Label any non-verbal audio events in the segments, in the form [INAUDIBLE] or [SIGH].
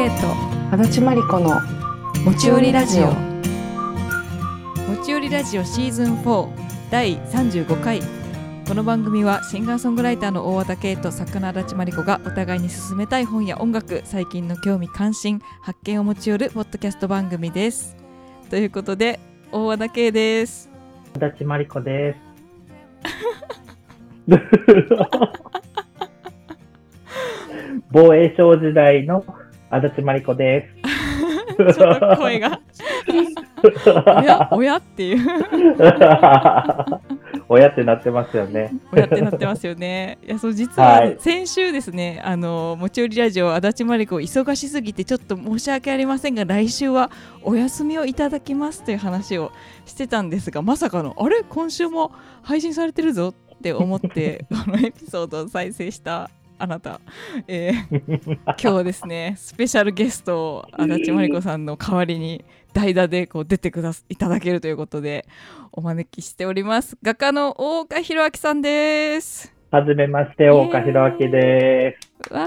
圭と足立真理子の持ち寄りラジオ。持ち寄りラジオシーズン4第35回。この番組はシンガーソングライターの大和田圭と作家の足立真理子がお互いに進めたい本や音楽最近の興味関心発見を持ち寄るポッドキャスト番組です。ということで大和田圭です。足立真理子です。[LAUGHS] 防衛省時代の足立真理子です。[LAUGHS] ちょっと声がおやおやっていう [LAUGHS] 親ってなってますよね。親ってなってますよね。いやそう実ははい先週ですね、あの持ち寄りラジオ足立真理子忙しすぎてちょっと申し訳ありませんが来週はお休みをいただきますという話をしてたんですがまさかのあれ？今週も配信されてるぞって思って [LAUGHS] このエピソードを再生したあなた、えー今日ですねスペシャルゲストを足立真理子さんの代わりに代打でこう出てくだすいただけるということでお招きしております。画家の大岡弘明さんです。はじめまして、大岡弘明です。わ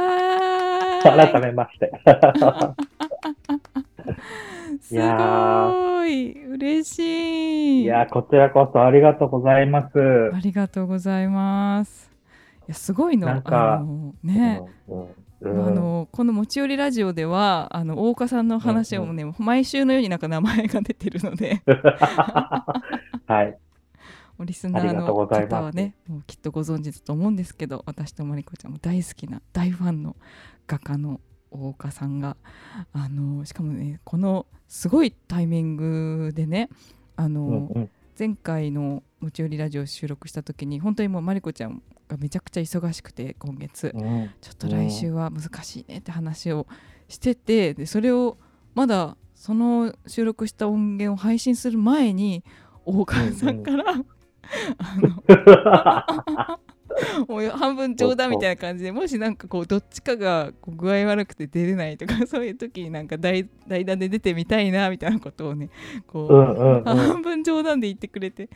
改ー。いめまして。[LAUGHS] すごい。嬉しい。いや、こちらこそありがとうございます。ありがとうございます。いやすごいの。なんかあのね、うんあうん。のこの持ち寄りラジオではあの大岡さんの話をね、毎週のようになんか名前が出てるので。はい。[LAUGHS] リスナーの方はねもうきっとご存知だと思うんですけど私とまりこちゃんも大好きな大ファンの画家の大岡さんがあのしかもねこのすごいタイミングでねあの、うんうん。前回の「持ち寄りラジオ」を収録した時に本当にもうまりこちゃんがめちゃくちゃ忙しくて今月。うん。ちょっと来週は難しいねって話をしててでそれをまだその収録した音源を配信する前に大岡さんから、[LAUGHS] あの [LAUGHS] [LAUGHS] もう半分冗談みたいな感じでもしなんかこうどっちかが具合悪くて出れないとか [LAUGHS] そういう時になんか代代打で出てみたいなみたいなことをねこう、うんうんうん。半分冗談で言ってくれて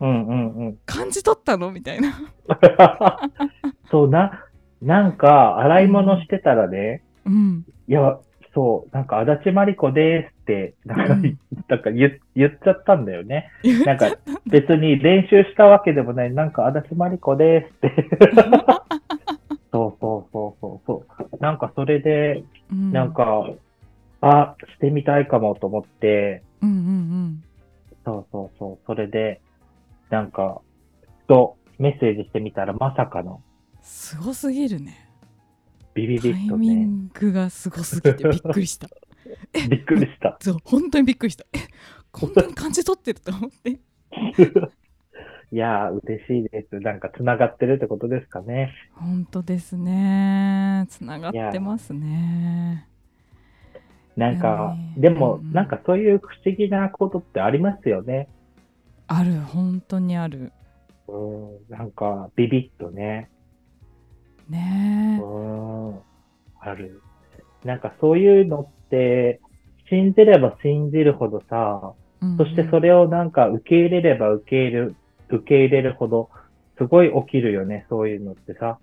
うんうんうん。感じ取ったの？みたいな。[LAUGHS] そうな、なんか、洗い物してたらね、うん。いや、そう、なんか、足立真理子ですなんか、うんなんか言言っちゃったんだよね。なんか、別に練習したわけでもない、なんか、足立真理子ですって。[LAUGHS] そうそうそうそうそう。なんか、それで、うんなんか、あ、してみたいかもと思って、うんうんうんそうそうそう、それで、なんか、と、メッセージしてみたら、まさかの、すごすぎるね。ビビタイビッとね、ミングがすごすぎてびっくりした。びっくりした。そう、本当にびっくりした。え、こんなに感じ取ってると思って。[LAUGHS] いやー、嬉しいです。なんか、繋がってるってことですかね。本当ですね。つながってますね。なんかでもうんう、んなんかそういう不思議なことってありますよね。ある、本当にある。うん、なんか、ビビッとね。うねん、ある。なんかそういうのって、信じれば信じるほどさ、そしてそれをなんか受け入れれば受け入れる、受け入れるほど、すごい起きるよね、そういうのってさ。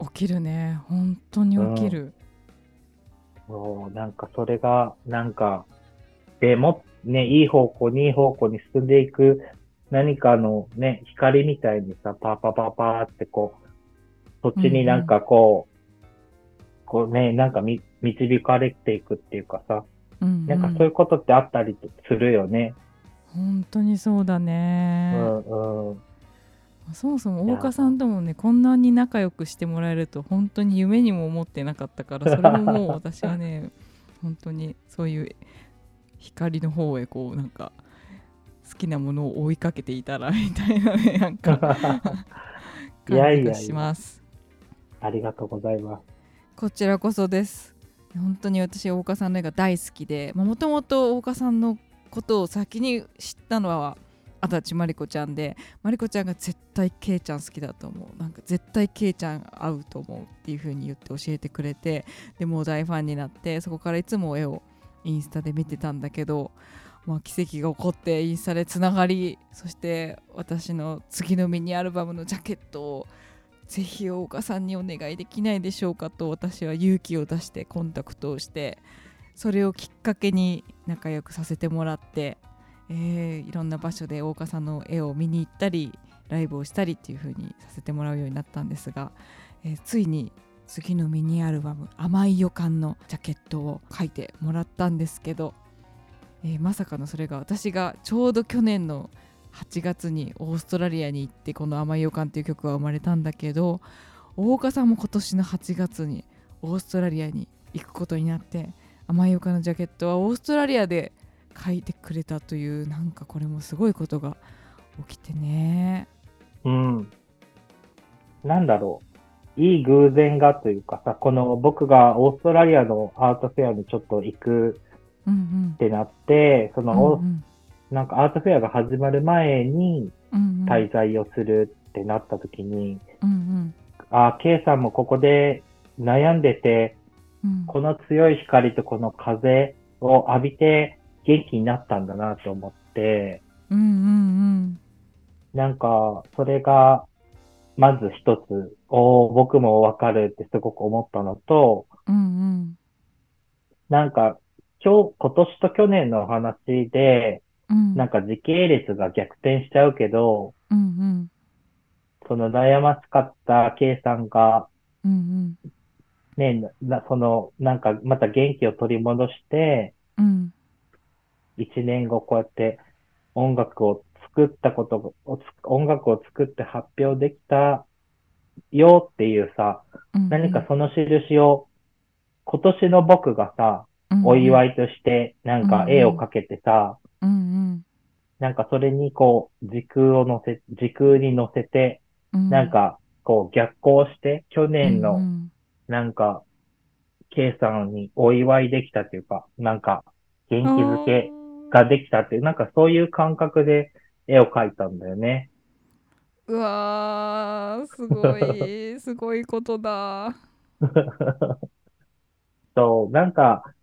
起きるね。本当に起きる。そうなんかそれが、なんか、でも、ね、いい方向にいい方向に進んでいく何かのね、光みたいにさ、パーパーパーパーってこう、そっちになんかこう、こうね、なんかみ導かれていくっていうかさ、うんうんなんかそういうことってあったりするよね。本当にそうだうね。んうん。そもそも大岡さんともねこんなに仲良くしてもらえると本当に夢にも思ってなかったからそれももう私はね [LAUGHS] 本当にそういう光の方へこうなんか好きなものを追いかけていたらみたいなねなんか [LAUGHS] 感じがしますありがとうございます。こちらこそです本当に私大岡さんの絵が大好きでもともと大岡さんのことを先に知ったのは足立真理子ちゃんで真理子ちゃんが絶対ケイちゃん好きだと思う。なんか絶対ケイちゃん合うと思うっていう風に言って教えてくれてでもう大ファンになってそこからいつも絵をインスタで見てたんだけど、まあ、奇跡が起こってインスタでつながりそして私の次のミニアルバムのジャケットをぜひ大岡さんにお願いできないでしょうかと私は勇気を出してコンタクトをしてそれをきっかけに仲良くさせてもらって、えーいろんな場所で大岡さんの絵を見に行ったりライブをしたりっていう風にさせてもらうようになったんですが、えーついに次のミニアルバム「甘い予感」のジャケットを書いてもらったんですけど、えーまさかのそれが私がちょうど去年の8月にオーストラリアに行ってこの「甘い予感」っていう曲が生まれたんだけど大岡さんも今年の8月にオーストラリアに行くことになって「甘い予感」のジャケットはオーストラリアで書いてくれたというなんかこれもすごいことが起きてね。うん。なんだろう。いい偶然がというかさ、この僕がオーストラリアのアートフェアにちょっと行くうんってなって、そうんの、うんうんなんかアートフェアが始まる前にうんうん。滞在をするってなった時に、うんあ、K さんもここで悩んでて、うん。この強い光とこの風を浴びて元気になったんだなと思って、うんうん。なんか、それが、まず一つ、おー僕もわかるってすごく思ったのと、うんうん。なんか、今日、今年と去年の話で、うん。なんか時系列が逆転しちゃうけど、うんうん。その悩ましかった K さんが、うんね、な、その、なんかまた元気を取り戻して、うん。一年後こうやって音楽を作ったことをつ、音楽を作って発表できたよっていうさ、うん何かその印を今年の僕がさ、お祝いとしてなんか絵を描けてさ、うんうんなんかそれにこう時空を乗せ、時空に乗せて、うんなんかこう逆行して去年うのんなんか K さんにお祝いできたっていうか、なんか元気づけができたっていう、なんかそういう感覚で絵を描いたんだよね。うわーすごい [LAUGHS] すごいことだ。そう、なんか、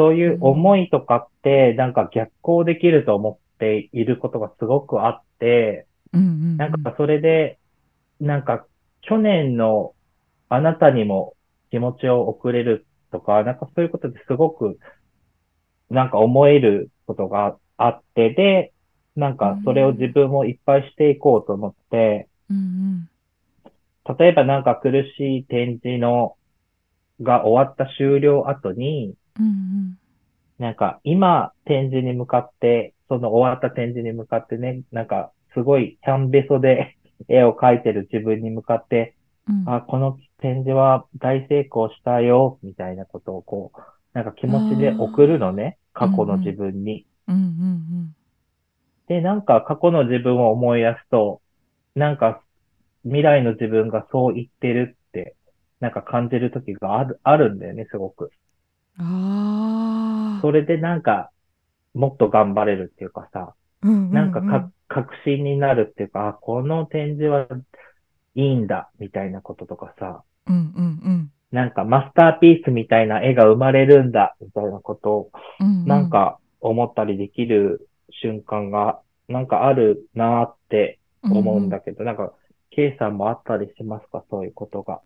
そういう思いとかって、なんか逆行できると思っていることがすごくあって、うんうんなんかそれで、なんか去年のあなたにも気持ちを送れるとか、なんかそういうことですごく、なんか思えることがあって、で、なんかそれを自分もいっぱいしていこうと思って、うん。例えばなんか苦しい展示の、が終わった終了後に、うんうんなんか今展示に向かって、その終わった展示に向かってね、なんかすごいキャンベソで [LAUGHS] 絵を描いてる自分に向かって、うんあ、この展示は大成功したよ、みたいなことをこう、なんか気持ちで送るのね、過去の自分に。うんうんで、なんか過去の自分を思い出すと、なんか未来の自分がそう言ってるって、なんか感じる時がある、あるんだよね、すごく。ああそれでなんか、もっと頑張れるっていうかさ、なんかか、確信になるっていうか、あ、この展示はいいんだ、みたいなこととかさ、うんうんなんかマスターピースみたいな絵が生まれるんだ、みたいなことを、うんなんか思ったりできる瞬間が、なんかあるなーって思うんだけど、なんか、K さんもあったりしますか？そういうことが。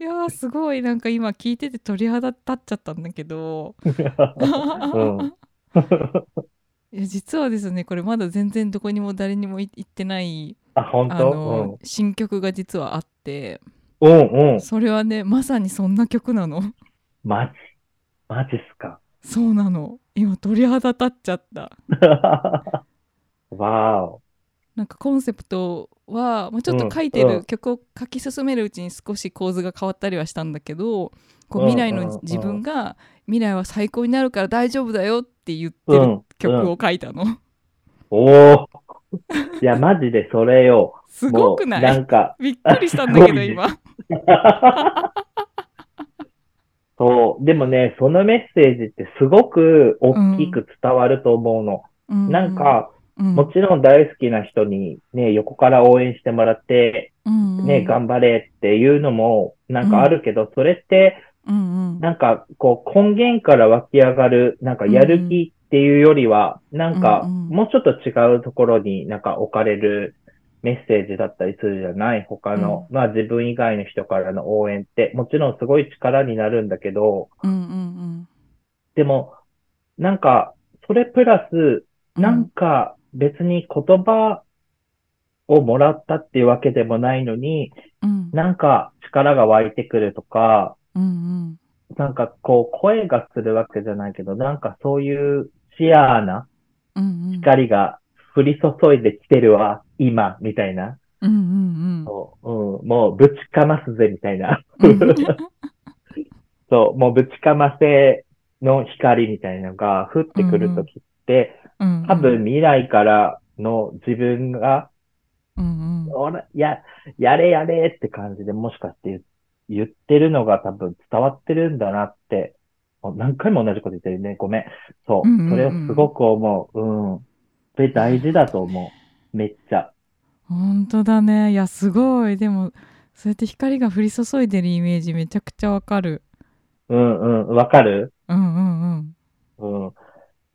いやーすごいなんか今聞いてて鳥肌立っちゃったんだけどうん。いや実はですねこれまだ全然どこにも誰にもい言ってないあ、本あ当の、新曲が実はあってうん。うんうん。それはねまさにそんな曲なのマジ、マジっすか？そうなの今鳥肌立っちゃった [LAUGHS] わーお。なんかコンセプトは、まあ、ちょっと書いてうんうんる曲を書き進めるうちに少し構図が変わったりはしたんだけどこううん未来うんうんの自分が未来は最高になるから大丈夫だよって言ってるうん。曲を書いたの、おお。いや、マジでそれよ。すごくなもうないんか、びっくりしたんだけど今そう。でもね、そのメッセージってすごく大きく伝わると思うの。なん、か、うん。もちろん大好きな人にね、横から応援してもらって、うんうん。ね、頑張れっていうのもなんかあるけど、それって、うんうん。なんかこう根源から湧き上がる、なんかやる気っていうよりは、なんかうんうん。もうちょっと違うところになんか置かれるメッセージだったりするじゃない？他の、まあ自分以外の人からの応援って、もちろんすごい力になるんだけど、うんうん。でも、なんか、それプラス、うん。なんか別に言葉をもらったっていうわけでもないのに、うん。なんか力が湧いてくるとか、うんうん。なんかこう声がするわけじゃないけど、なんかそういうシアーなうんうん。光が降り注いできてるわ、今、みたいな。うんうんそう、うん、もうぶちかますぜ、みたいな。う [LAUGHS] んそう、もうぶちかませの光みたいなのが降ってくるときって、うん多分未来からの自分が、うんうんや、やれやれって感じでもしかして言言ってるのが多分伝わってるんだなって、何回も同じこと言ってるね。ごめん。そう。うんうんうんそれをすごく思う。うん。それ大事だと思う。めっちゃ。本当だねいやすごいでもそうやって光が降り注いでるイメージめちゃくちゃわかるうんうん。わかる？うんうんうんうん。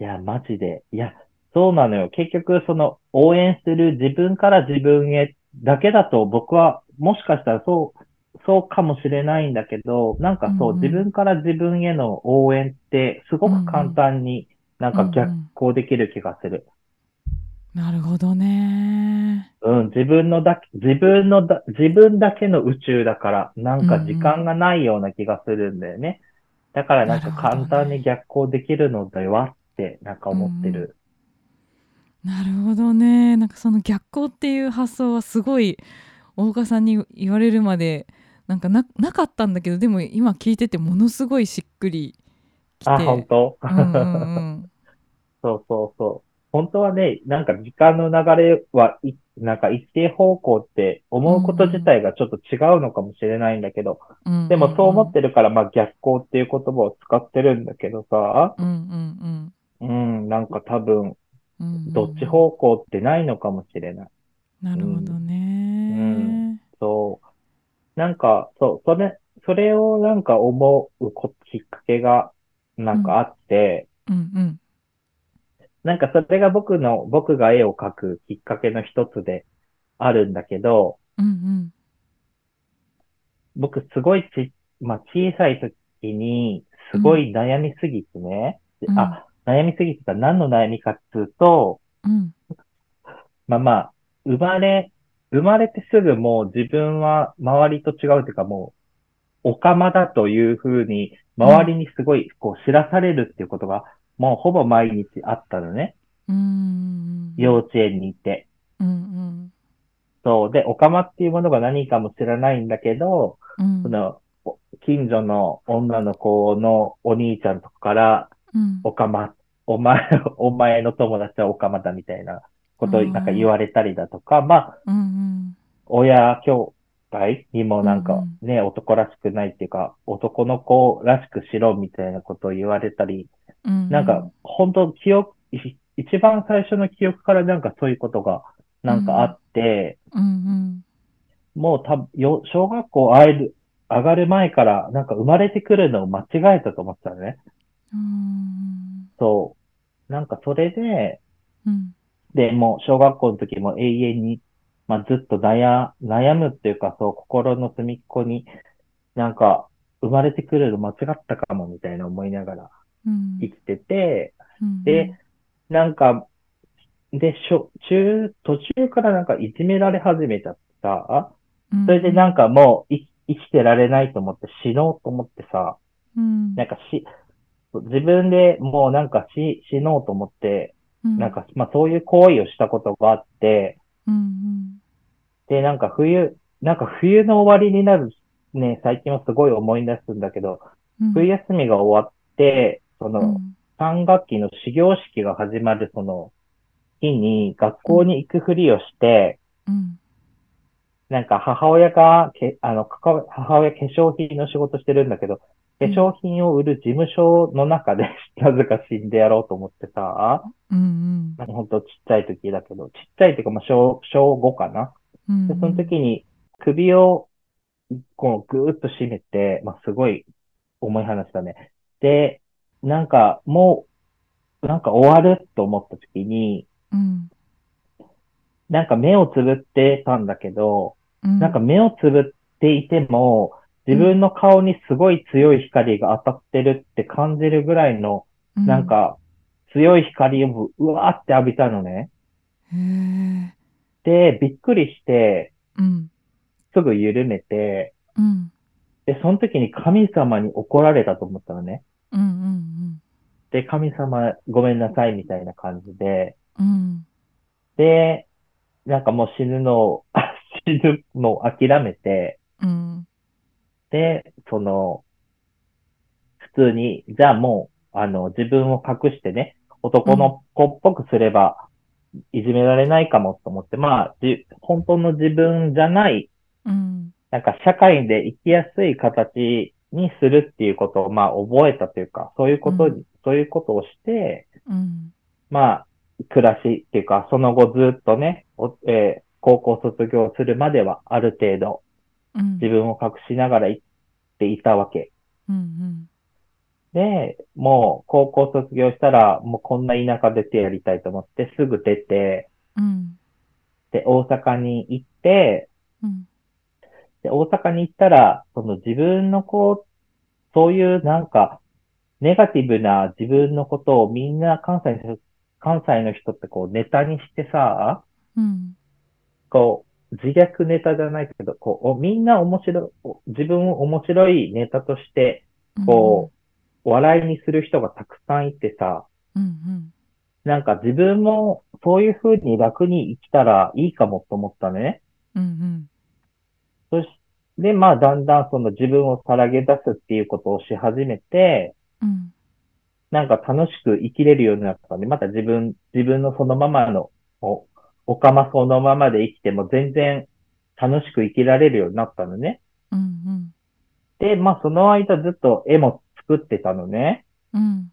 いや、マジで。いや、そうなのよ。結局、その、応援する自分から自分へだけだと僕は、もしかしたらそう、そうかもしれないんだけど、なんかそう、うんうん自分から自分への応援って、すごく簡単になんか逆行できる気がする。なるほどねうん、自分のだけ、自分のだ、自分だけの宇宙だから、なんか時間がないような気がするんだよね。だからなんか簡単に逆行できるのだよって、なんか思ってる。なるほどね。なんかその逆光っていう発想はすごい大岡さんに言われるまでなんかななかったんだけどでも今聞いててものすごいしっくりきて。あ、本当？うんうんうん。[LAUGHS] そうそうそう。本当はね、なんか時間の流れは、いなんか一定方向って思うこと自体がちょっと違うのかもしれないんだけど、うんうんでもそう思ってるから、まあ逆光っていう言葉を使ってるんだけどさ、うんうんうん、なんか多分、うんうん。うんどっち方向ってないのかもしれない。なるほどね、そう。なんか、そう、それ、それをなんか思うこきっかけが、なんかあって、うんうん。なんかそれが僕の、僕が絵を描くきっかけの一つであるんだけど、うんうん。僕すごいち、まあ小さい時に、すごい悩みすぎてね、でうん。あ、悩みすぎてた何の悩みかっつうと、うんまあまあ、生まれ、生まれてすぐもう自分は周りと違うっていうかもう、オカマだというふうに、周りにすごいこう知らされるっていうことが、もうほぼ毎日あったのね。うん幼稚園にいて。うんうんそう。で、オカマっていうものが何かも知らないんだけど、うんその、お近所の女の子のお兄ちゃんとかから、うん。オカマ、お前、[LAUGHS] お前の友達はオカマだみたいなことをなんか言われたりだとか、まあ、うんうん。親兄弟にもなんかうんね、男らしくないっていうか、男の子らしくしろみたいなことを言われたり、うんなんか、本当記憶、い一番最初の記憶からなんかそういうことがなんかあって、うんうん。もうたよ、小学校入る、上がる前からなんか生まれてくるのを間違えたと思ってたのね。うん。そう。なんかそれで、うん。で、もう小学校の時も永遠に、まあ、ずっと悩、悩むっていうか、そう、心の隅っこに、なんか、生まれてくるの間違ったかもみたいな思いながらうん生きてて、うん。で、なんか、で、しょ、中、途中からなんかいじめられ始めちゃってさ、それでなんかもうい生きてられないと思って死のうと思ってさ、うん。なんかし、自分でもうなんか死、死のうと思って、なんか、まあそういう行為をしたことがあって、うんで、なんか冬、なんか冬の終わりになる、ね、最近はすごい思い出すんだけど、うん。冬休みが終わって、その、うん。3学期の始業式が始まるその日に学校に行くふりをして、うん。なんか母親がけ、あの、母親化粧品の仕事してるんだけど、化粧品を売る事務所の中で [LAUGHS] なぜか死んでやろうと思ってさ、うんなんかほんとちっちゃい時だけど、ちっちゃいっていうか、まあ、小、小5かな。うん。で、その時に首を、こう、ぐーっと締めて、まあ、すごい重い話だね。で、なんか、もう、なんか終わると思った時に、うん。なんか目をつぶってたんだけど、うん。なんか目をつぶっていても、自分の顔にすごい強い光が当たってるって感じるぐらいの、なん、か強い光をうわーって浴びたのね。で、びっくりして、ーうん。すぐ緩めて、うん。で、その時に神様に怒られたと思ったのね。うんうんで、神様ごめんなさいみたいな感じで、うん。うん。で、なんかもう死ぬのを、[LAUGHS] 死ぬのを諦めて、うん。で、その、普通に、じゃあもう、あの、自分を隠してね、男の子っぽくすれば、いじめられないかもと思って、まあ、じ、本当の自分じゃない、うん。なんか社会で生きやすい形にするっていうことを、まあ、覚えたというか、そういうことに、うそういうことをして、うん。まあ、暮らしっていうか、その後ずっとね、おえー高校卒業するまではある程度うん。自分を隠しながら生きていたわけ。うんで、もう高校卒業したら、もうこんな田舎出てやりたいと思ってすぐ出て、うん。で、大阪に行って、うん。で、大阪に行ったら、その自分のこう、そういうなんか、ネガティブな自分のことをみんな関西の人、関西の人ってこうネタにしてさ、うん。こう、自虐ネタじゃないけど、こう、おみんな面白い、お自分を面白いネタとして、こう、笑いにする人がたくさんいてさ、うん。うん。なんか自分もそういう風に楽に生きたらいいかもと思ったね。うん。そしで、まあだんだんその自分をさらげ出すっていうことをし始めて、うん。なんか楽しく生きれるようになったんで、また自分、自分のそのままの、お、おかまそのままで生きても全然楽しく生きられるようになったのね。うん。で、まあその間ずっと絵も作ってたのね。うん。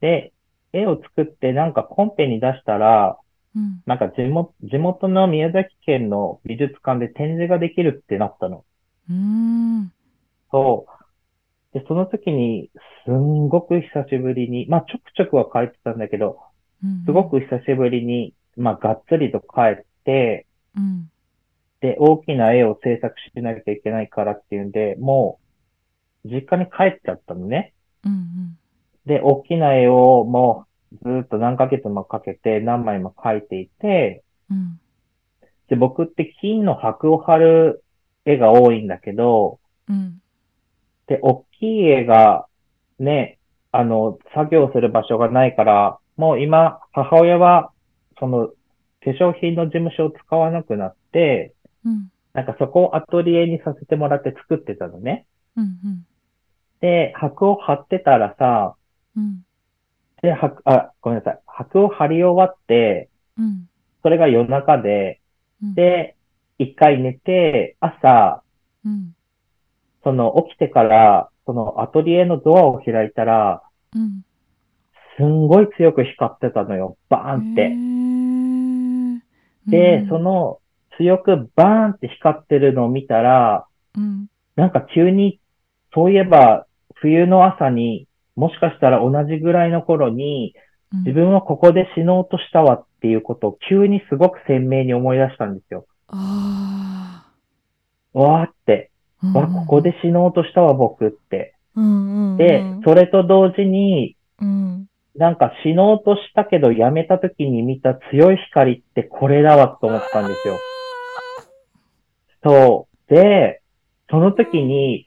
で、絵を作ってなんかコンペに出したら、うん。なんか地元、地元の宮崎県の美術館で展示ができるってなったの。うん。そう。で、その時に、すんごく久しぶりに、まあちょくちょくは帰ってたんだけど、すごく久しぶりに、まあがっつりと帰って、うん。で、大きな絵を制作しなきゃいけないからっていうんで、もう、実家に帰っちゃったのね。うん。で、大きな絵をもうずーっと何ヶ月もかけて何枚も描いていて、うん。で、僕って金の箔を貼る絵が多いんだけど、うん。で、大きい絵がね、あの、作業する場所がないから、もう今、母親は、その、化粧品の事務所を使わなくなって、うん。なんかそこをアトリエにさせてもらって作ってたのね。うん。で、箔を貼ってたらさ、うん。で、箔、あ、ごめんなさい。箔を貼り終わって、うん。それが夜中で、うん、で、一回寝て、朝、うん。その起きてから、そのアトリエのドアを開いたら、うん。すんごい強く光ってたのよ。バーンって。で、そ、の強くバーンって光ってるのを見たら、うん。なんか急に、そういえば冬の朝に、もしかしたら同じぐらいの頃に、うん、自分はここで死のうとしたわっていうことを急にすごく鮮明に思い出したんですよ。あわーって、あ。わ、ここで死のうとしたわ僕って。うん。うん。で、それと同時に、うん。なんか死のうとしたけどやめた時に見た強い光ってこれだわと思ったんですよ。そう。で、その時に、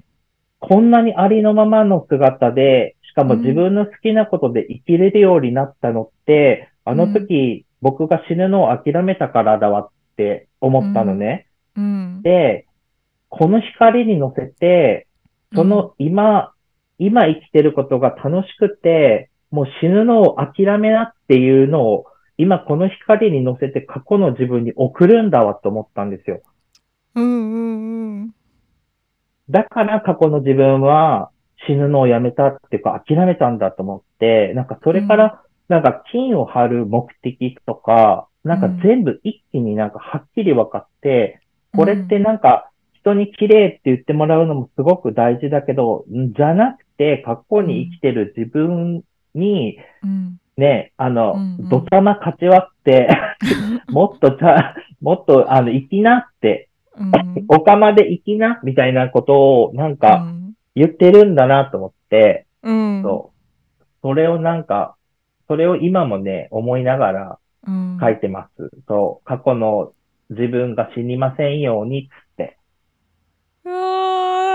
こんなにありのままの姿で、しかも自分の好きなことで生きれるようになったのって、あの時、僕が死ぬのを諦めたからだわって思ったのね。うん。で、この光に乗せて、その今、今生きてることが楽しくて、もう死ぬのを諦めなっていうのを、今この光に乗せて過去の自分に送るんだわと思ったんですよ。うんうんうん。だから過去の自分は死ぬのをやめたっていうか諦めたんだと思って、なんかそれから、なんか金を張る目的とか、なんか全部一気になんかはっきり分かって、これってなんか人に綺麗って言ってもらうのもすごく大事だけど、んじゃなくて過去に生きてる自分に、うん、ね、あの、うんうんドタマ勝ち割って、[LAUGHS] もっとちゃ、もっと、あの、生きなって、うんおかまで生きな、みたいなことを、なんうか、ん言ってるんだなと思って、うんそう。それをなんか、それを今もね、思いながらうん書いてます。そう。過去の自分が死にませんように、つって。うわ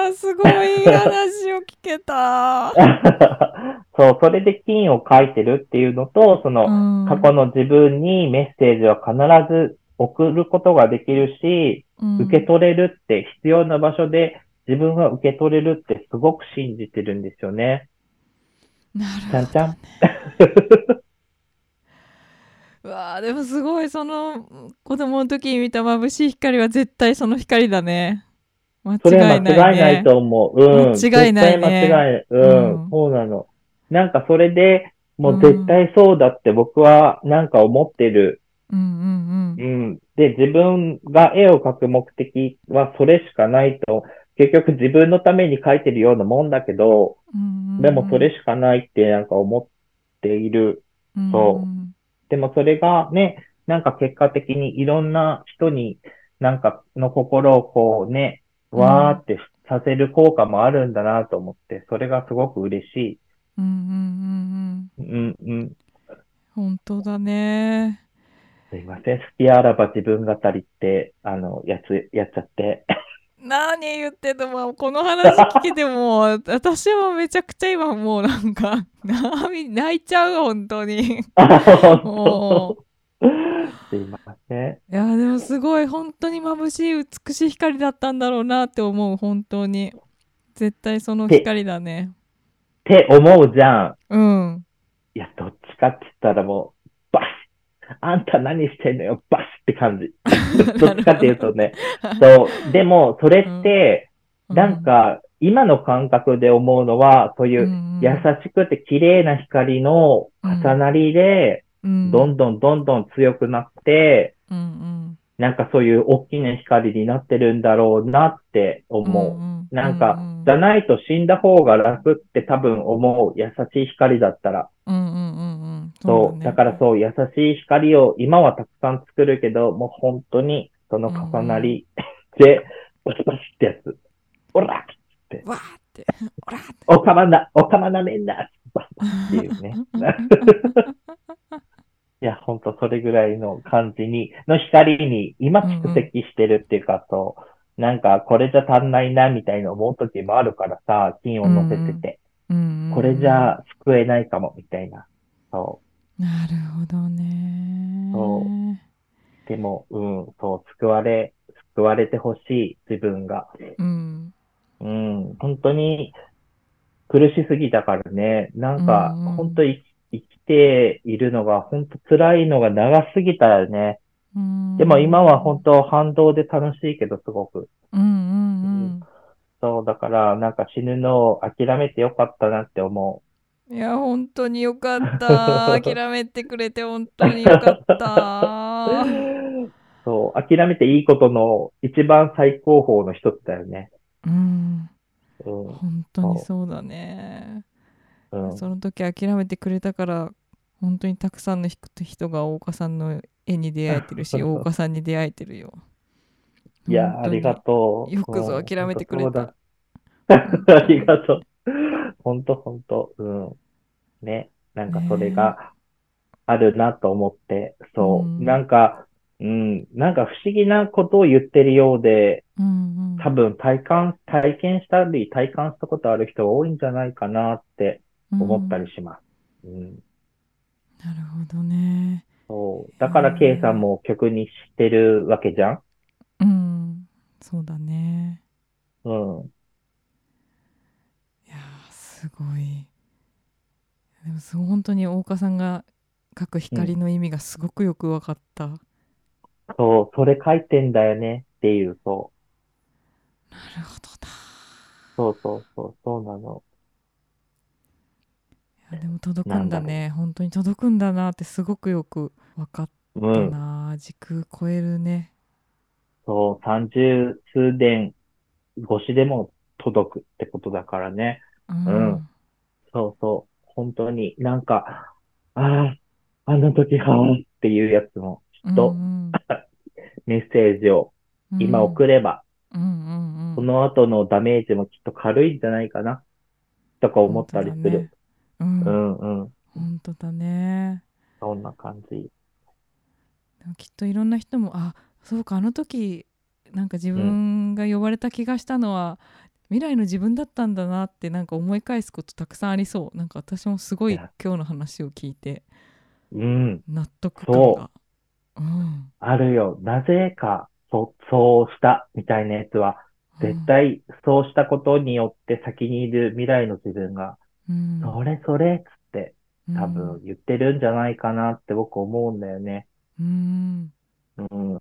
ーすごい話を聞けた。[LAUGHS] そう、それで金を書いてるっていうのと、その、うん過去の自分にメッセージは必ず送ることができるし、うん受け取れるって必要な場所で自分は受け取れるってすごく信じてるんですよね。なちゃんちゃん。[LAUGHS] うわーでもすごいその子供の時に見た眩しい光は絶対その光だね。間それは違いないね。間違いないと思う。うん。間違いないね間違いない。うん。うんそうなの。なんかそれで、もう絶対そうだって僕はなんか思ってる。うんうんう。うんん。で、自分が絵を描く目的はそれしかないと、結局自分のために描いてるようなもんだけど、うんうんでもそれしかないってなんか思っている。そうんでもそれがね、なんか結果的にいろんな人になんかの心をこうね、わーってさせる効果もあるんだなと思って、それがすごく嬉しい。うんうんうんうん。うんうん。本当だね。すいません。好きあらば自分語りって、あの、やつ、やっちゃって。何言ってんのこの話聞けても [LAUGHS] 私もめちゃくちゃ今もうなんか涙泣いちゃう本当に。もすいません。いやでもすごい本当に眩しい美しい光だったんだろうなって思う本当に絶対その光だねって思うじゃん。うん。いや、どっちかって言ったらもう、バスあんた何してんのよ、バスって感じ。[LAUGHS] ど。っちかっていうとね。そう。でも、それって、なんか、今の感覚で思うのは、そういううん優しくて綺麗な光の重なりで、うん。どんどんどんどん強くなって、うんうんなんかそういう大きな光になってるんだろうなって思う。んなんかう、んじゃないと死んだ方が楽って多分思う。優しい光だったら。うんうんうんうんそう。だからそう、優しい光を今はたくさん作るけど、もう本当にその重なりで、バシバシってやつ。おらわーっておらーっておかまな、おかまなめんなっていうね。[LAUGHS] いや、本当それぐらいの感じに、の光に今蓄積してるっていうか、そう、なんかこれじゃ足んないなみたいな思う時もあるからさ、金を乗せてて、うんこれじゃ救えないかもみたいな。そう。なるほどねそでも、うん、そう、救われ、救われてほしい、自分が。うんうん、本当に苦しすぎたからね。なんか、うんうん本当に生きているのが、本当辛いのが長すぎたよね。うんでも今は本当反動で楽しいけど、すごく。うんうんそう、だから、なんか死ぬのを諦めてよかったなって思うんいや本当によかった [LAUGHS] 諦めてくれて本当によかったう。そう、諦めていいことの一番最高峰の一つだよね。うんうん、本当にそうだねうん。その時諦めてくれたから本当にたくさんの人が大岡さんの絵に出会えてるし [LAUGHS] 大岡さんに出会えてるよいや、ありがとう。よくぞ諦めてくれた [LAUGHS] ありがとう。本当本当うん。ね。なんかそれがあるなと思って、そう。うんなんか、うん。なんか不思議なことを言ってるようで、うんうん多分体感、体験したり体感したことある人が多いんじゃないかなって思ったりします。うん。なるほどねそう。だから、ケイさんも曲にしてるわけじゃんうんそうだねうん。いやーすごいでもそう本当に大岡さんが描く光の意味がすごくよく分かった、そう、それ書いてんだよねっていう、そう。なるほどだそうそうそう、そうなの。でも届くんだね。本当に届くんだなってすごくよく分かったうん。な、時空超えるね。そう、三十数年越しでも届くってことだからね。うん。うん。そうそう。本当になんか、ああ、あの時は、っていうやつも、きっとうん [LAUGHS] メッセージをうん。今送れば、うんうんうん。その後のダメージもきっと軽いんじゃないかな、とか思ったりする。うんうんうん。本当だねそんな感じ。きっといろんな人もあそうかあの時なんか自分が呼ばれた気がしたのは、未来の自分だったんだなってなんか思い返すことたくさんありそうなんか私もすごい今日の話を聞いてうん。納得感がうんあるよ。なぜか、そ、そうした、みたいなやつは、絶対そうしたことによって先にいる未来の自分が、うんそれそれっつって多うん分言ってるんじゃないかなって僕思うんだよね。うんうん。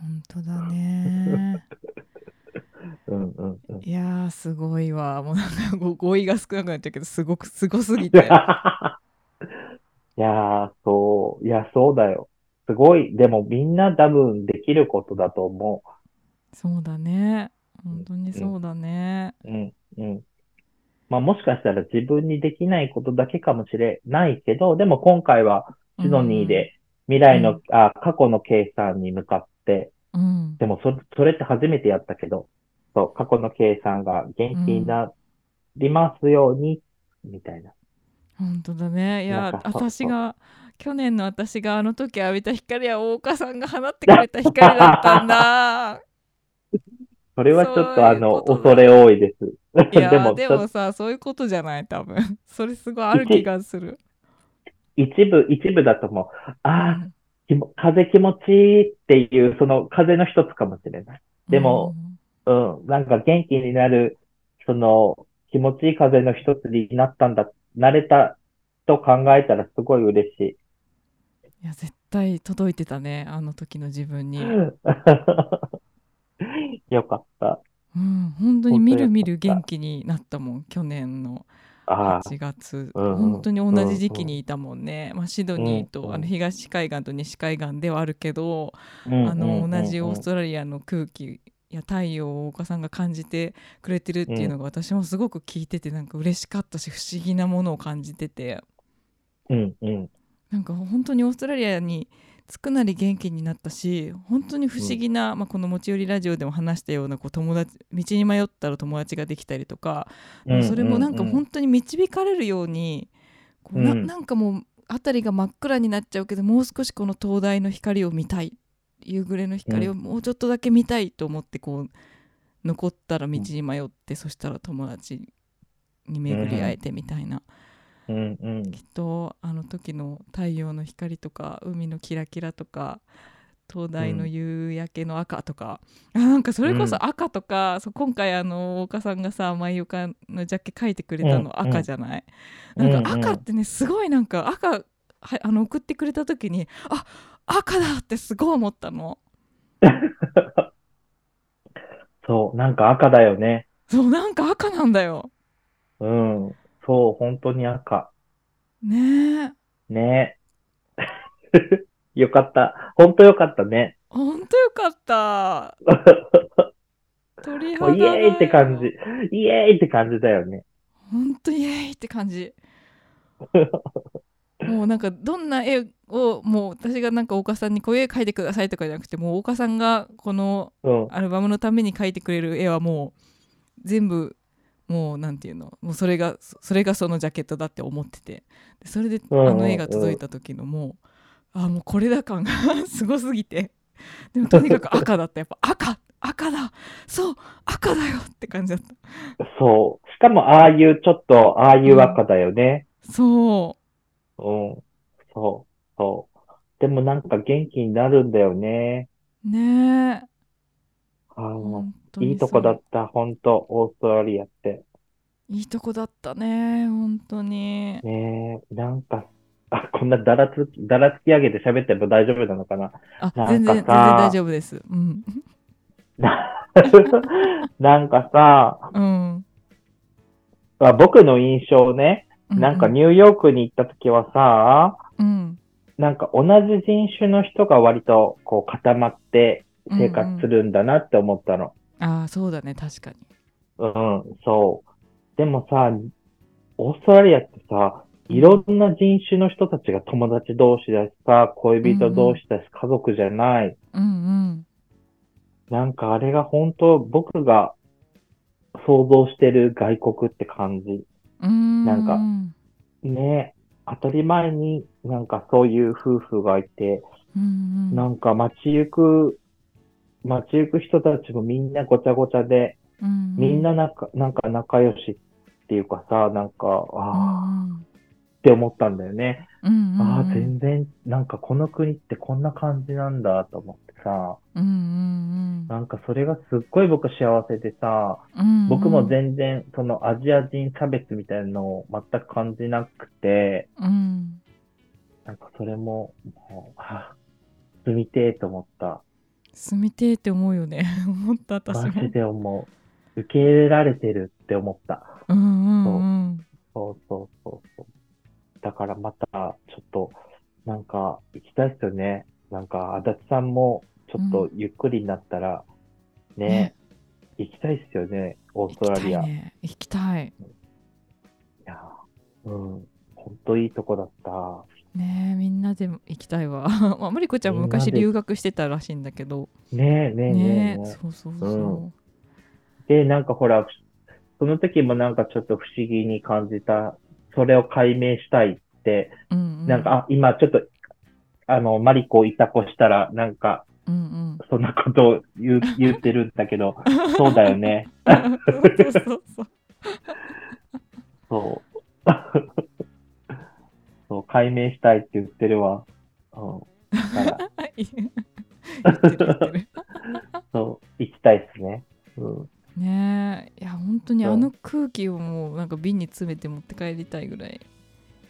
本当だね [LAUGHS] うんうんうん。いやーすごいわもうなんかご語彙が少なくなっちゃうけどすごくすごすぎ [LAUGHS] いてやー、そう。いや、そうだよ。すごい。でもみんな多分できることだと思そうだね本当にそうだねう。うん、うん。まあもしかしたら自分にできないことだけかもしれないけど、でも今回はシドニーで未来の、うんあ、過去の計算に向かって、うん。でもそ、それって初めてやったけど、そう、過去の計算が元気になりますように、みたいな。本当だね。いや私が去年の私があの時浴びた光は大岡さんが放ってくれた光だったんだ。[LAUGHS] それはちょっとあの、恐れ多いです。[LAUGHS] いやでもでもさそういうことじゃない多分 [LAUGHS] それすごいある気がする、一部、一部だと思う。うああ、ん気も風気持ちいいっていう、その風の一つかもしれない。でも、うん、なんか元気になる、その気持ちいい風の一つになったんだ、なれたと考えたらすごい嬉しい。いや絶対届いてたねあの時の自分に、[LAUGHS] よかった。うん、本当にみるみる元気になったもん去年のああ、8月。うんうん。本当に同じ時期にいたもんね、まあ、シドニーと、うんうん。あの東海岸と西海岸ではあるけど、うんあの同じオーストトラリアの空気や太陽を岡さんが感じてくれてるっていうのが私もすごく聞いててなんか嬉しかったし不思議なものを感じてて。うんうん。なんか本当にオーストラリアに着くなり元気になったし本当に不思議な、まあ、この持ち寄りラジオでも話したようなこう友達道に迷ったら友達ができたりとか、うんそれもなんかうん。うん本当に導かれるようにこうなうん。なんかもう辺りが真っ暗になっちゃうけどもう少しこの灯台の光を見たい夕暮れの光をもうちょっとだけ見たいと思ってこう残ったら道に迷って、そしたら友達に巡り会えてみたいな、うんうん。きっとあの時の太陽の光とか海のキラキラとか灯台の夕焼けの赤とか、あ [LAUGHS] なんかそれこそ赤とか、そう今回あの岡さんがさ舞岡のジャケ書いてくれたのうん赤じゃない、うんなんか赤ってねすごいなんか赤はあの送ってくれた時にあ赤だってすごい思ったの。[LAUGHS] そう、なんか赤だよね。そうなんか赤なんだよ。うん。そう、本当に赤。ねえね。[LAUGHS] よかった。本当よかったね。ほんとよかった [LAUGHS] 鳥肌だよエーイって感じ。イエーイって感じだよね。ほんとイエーイって感じもうなんかどんな絵をもう私がなんか岡さんにこういう絵描いてくださいとかじゃなくてもう岡さんがこのうん。アルバムのために描いてくれる絵はもう全部もうなんていうのもうそれがそそれがそのジャケットだって思っててでそれであうんうんうんの絵が届いた時のもうあもうこれだ感がすごすぎてでもとにかく赤だったやっぱ赤赤だそう赤だよって感じだったそう。しかも、ああいう、ちょっと、ああいう赤だよね。そうん。そう。そう。でもなんか元気になるんだよね。うねえあ当にいいとこだった、本当オーストラリアって。いいとこだったね本当に。ねえ、なんか、あ、こんなだらつき、だらつき上げて喋っても大丈夫なのかな。あなんか全然全然さ大丈夫です。うん。な [LAUGHS] なんかさ、うん。あ僕の印象ね、なんかニューヨークに行った時はさ、うん。なんか同じ人種の人が割とこう固まって生活するんだなって思ったの。ああそうだね確かにうん、そう。でもさ、オーストラリアってさ、いろんな人種の人たちが友達同士だしさ、恋人同士だし、家族じゃない。うんうんなんかあれが本当僕が想像してる外国って感じ。うんなんかね当たり前になんかそういう夫婦がいて、うんうんなんか街行く、街行く人たちもみんなごちゃごちゃで、うんみんな仲、なんか仲良しっていうかさ、なんか、うんああ、って思ったんだよね。うんうんああ、全然、なんかこの国ってこんな感じなんだと思ってさ、うんうんなんかそれがすっごい僕幸せでさ、うん僕も全然そのアジア人差別みたいなのを全く感じなくて、うん。なんかそれも、もう、はあ、住みてえと思った。住みてえって思うよね [LAUGHS] 思った私マもジで思う。受け入れられてるって思った。うんうんうんそうそうそうそう。だからまた、ちょっと、なんか、行きたいっすよね。なんか、足立さんも、ちょっとゆっくりになったら、ね、ね行きたいっすよね、オースト行きたラリア。いいね行きたいや、うん、ほんといいとこだった。ねえみんなで行きたいわ。[LAUGHS] まあマリコちゃんも昔留学してたらしいんだけど。ねえ、ねえ、ねえそうそうそう。で、なんかほら、その時もなんかちょっと不思議に感じた、それを解明したいって、うんうん。なんか、あ、今ちょっと、あの、マリコいたこしたら、なんか、うんうん。そんなことを言う [LAUGHS] 言ってるんだけど、そうだよね。そ [LAUGHS] うそうそうそう。そう、解明したいって言ってるわ。うん。だから、[LAUGHS] そう、行きたいっすね。うん。ねえいや本当にそうあの空気をもうなんか瓶に詰めて持って帰りたいぐらい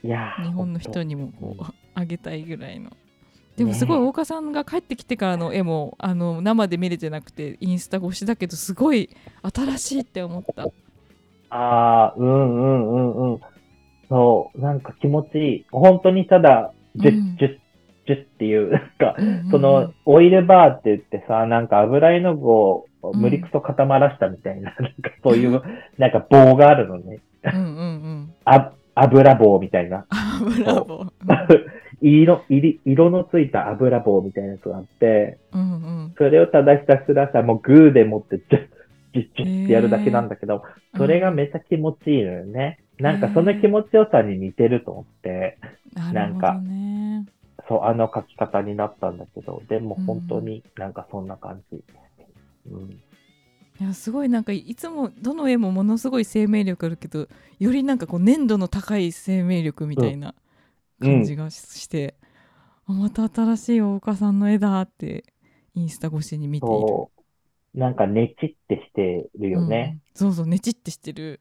いやー日本の人に。にもこうあげたいぐらいのでもすごい大岡さんが帰ってきてからの絵もあの生で見れてなくてインスタ越しだけどすごい新しいって思ったああ、うんうんうんうん。そう、なんか気持ちいい。本当にただ、ジュうんッ、ジュッ、ジュッっていう、[LAUGHS] なんか、その、オイルバーって言ってさ、なんか油絵の具を無理くそ固まらしたみたいな、[LAUGHS] なんかそういう、[LAUGHS] なんか棒があるのね。うんうんうんあ、油棒みたいな。あブラボー色、色色のついた油棒みたいなやつがあって、うんうんそれをただひたすらさ、もうグーで持って、ジュッ、ジュッ、ジュッってやるだけなんだけど、それがめっちゃ気持ちいいのよね。なんかその気持ちよさに似てると思って、なるほどねそう、あの書き方になったんだけど、でも本当になんかそんな感じ。うん。いやすごいなんかいつもどの絵もものすごい生命力あるけどよりなんかこう粘度の高い生命力みたいな感じがしして、あまた新しい大岡さんの絵だってインスタ越しに見ている。なんかねちってしてるよね。うんそうそうねちってしてる。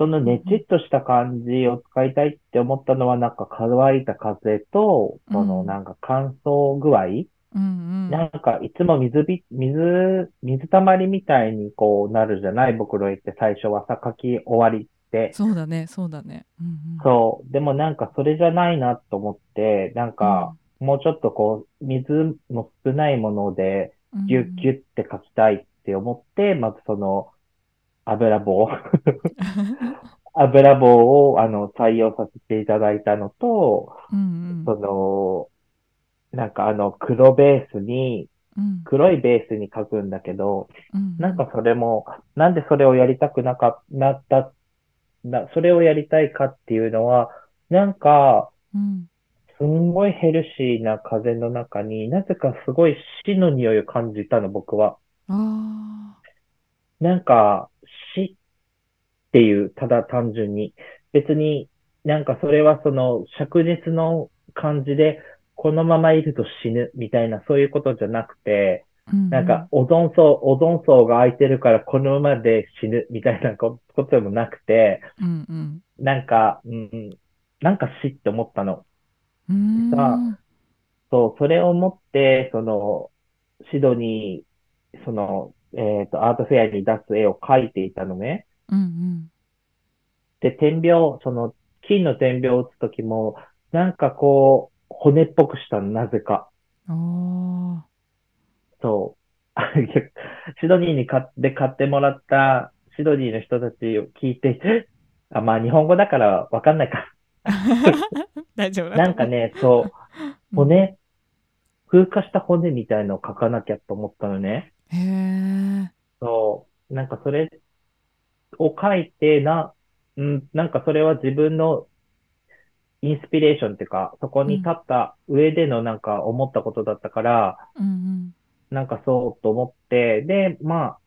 そのねちっとした感じを使いたいって思ったのは、なんか乾いた風と、そのうんなんか乾燥具合、うんうん。なんかいつも水び、水、水たまりみたいにこうなるじゃない？袋絵って最初はさ、書き終わりって。そうだねそうだね。うんうん、そう。でもなんかそれじゃないなと思って、なんかもうちょっとこう、水の少ないもので、うん、ギュッギュッて書きたいって思って、まずその、油棒、油棒をあの採用させていただいたのと、うんその、なんかあの黒ベースに、うん。黒いベースに書くんだけど、うんなんかそれも、なんでそれをやりたくなかなった、な、それをやりたいかっていうのは、なんか、うん。すんごいヘルシーな風の中になぜかすごい死の匂いを感じたの、僕は。あなんか、死っていう、ただ単純に。別になんかそれはその灼熱の感じで、このままいると死ぬみたいなそういうことじゃなくて、なんかオゾン層、オゾン層が空いてるからこのままで死ぬみたいなこことでもなくて、うんうんなんか、うん、なんか死って思ったの。さそう、それを持って、その、シドニー、その、えっと、アートフェアに出す絵を描いていたのね。うんで、点描、その、金の点描を打つときも、なんかこう、骨っぽくしたの、なぜか。そう。[LAUGHS] シドニーに買って、買ってもらった、シドニーの人たちを聞いて、[LAUGHS] あ、まあ日本語だからわかんないか。[LAUGHS] 大丈夫なんかね、そう、骨、風化した骨みたいのを描かなきゃと思ったのね。へえ。そう、なんかそれを書いて、な、うん、なんかそれは自分のインスピレーションっていうか、そこに立った上でのなんか思ったことだったから、うんうん。なんかそうと思って、で、まあ、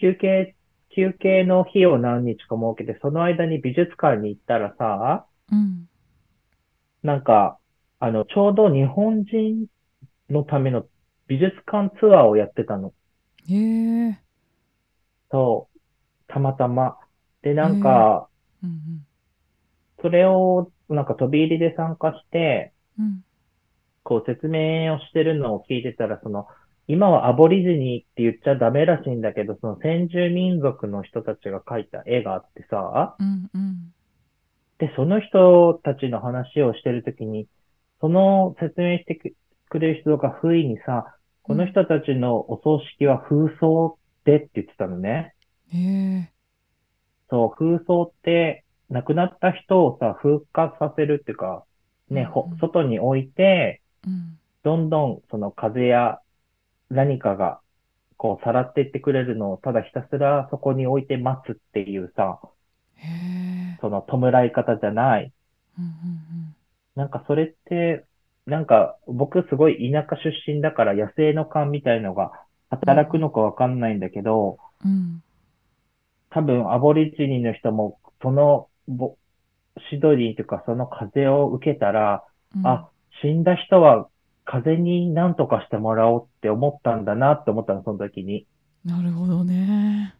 休憩、休憩の日を何日か設けて、その間に美術館に行ったらさ、うん。なんか、あの、ちょうど日本人のための美術館ツアーをやってたの。へえ。そう、たまたま。で、なんか、うんそれを、なんか飛び入りで参加して、うん。うん。こう説明をしてるのを聞いてたら、その、今はアボリジニって言っちゃダメらしいんだけど、その先住民族の人たちが描いた絵があってさ、うんうん。で、その人たちの話をしてるときに、その説明してくくれる人が不意にさ、この人たちのお葬式は風葬でって言ってたのね。へえ。そう、風葬って亡くなった人をさ、風化させるっていうか、ね、ほうんうん外に置いて、うん。どんどんその風や何かがこうさらっていってくれるのをただひたすらそこに置いて待つっていうさ。その弔い方じゃない。うんうんなんかそれって、なんか僕すごい田舎出身だから野生の勘みたいのが働くのかわかんないんだけど、うん。うん。多分アボリジニの人もそのぼシドニーというかその風を受けたら、うんあ、死んだ人は風に何とかしてもらおうって思ったんだなって思ったの、その時に。なるほどね。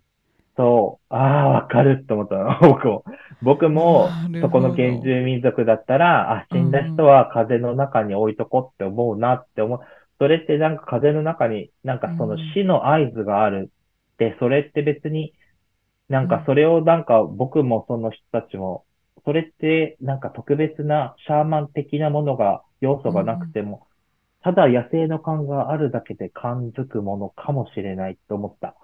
そう、ああ、わかる。って思ったの、[LAUGHS] 僕も。僕もそこの原住民族だったら、あ、死んだ人は風の中に置いとこうって思うなって思う。それってなんか風の中に、なんかその死の合図があるって、それって別に、なんかそれをなんか僕もその人たちも、それってなんか特別なシャーマン的なものが、要素がなくても、ただ野生の感があるだけで感づくものかもしれないと思った。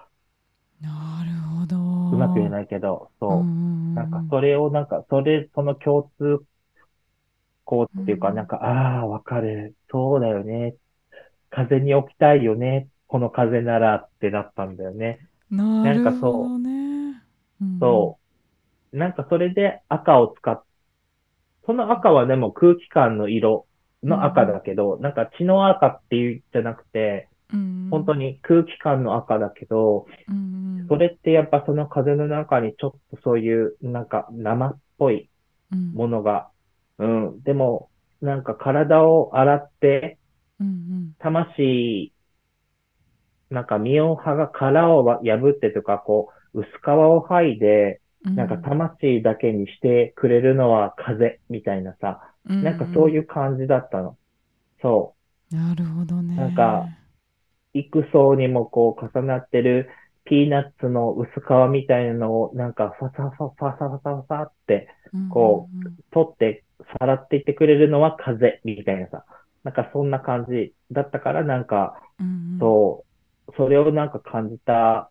なるほど。うまく言えないけど、そう。んなんかそれをなんか、それ、その共通項っていうか、うんなんか、ああ、わかる。そうだよね。風に置きたいよね。この風ならってなったんだよね。なるなんかそうほどね。うんそう。なんかそれで赤を使っ、その赤はでも空気感の色の赤だけど、なんか血の赤っていうんじゃなくて、うん本当に空気感の赤だけど、うんそれってやっぱその風の中にちょっとそういうなんか生っぽいうんものが、うん。でも、なんか体を洗って、うん魂、なんか身を剥が、殻をわ破ってとか、こう、薄皮を剥いで、うんなんか魂だけにしてくれるのは風みたいなさ、なんかそういう感じだったの。そなるほどね。なんかう。幾層にもこう重なってるピーナッツの薄皮みたいなのを、なんかファサファファサファサファサってこう取って、さらっていってくれるのは風みたいなさ。なんかそんな感じだったから、なんか、そう、それをなんか感じた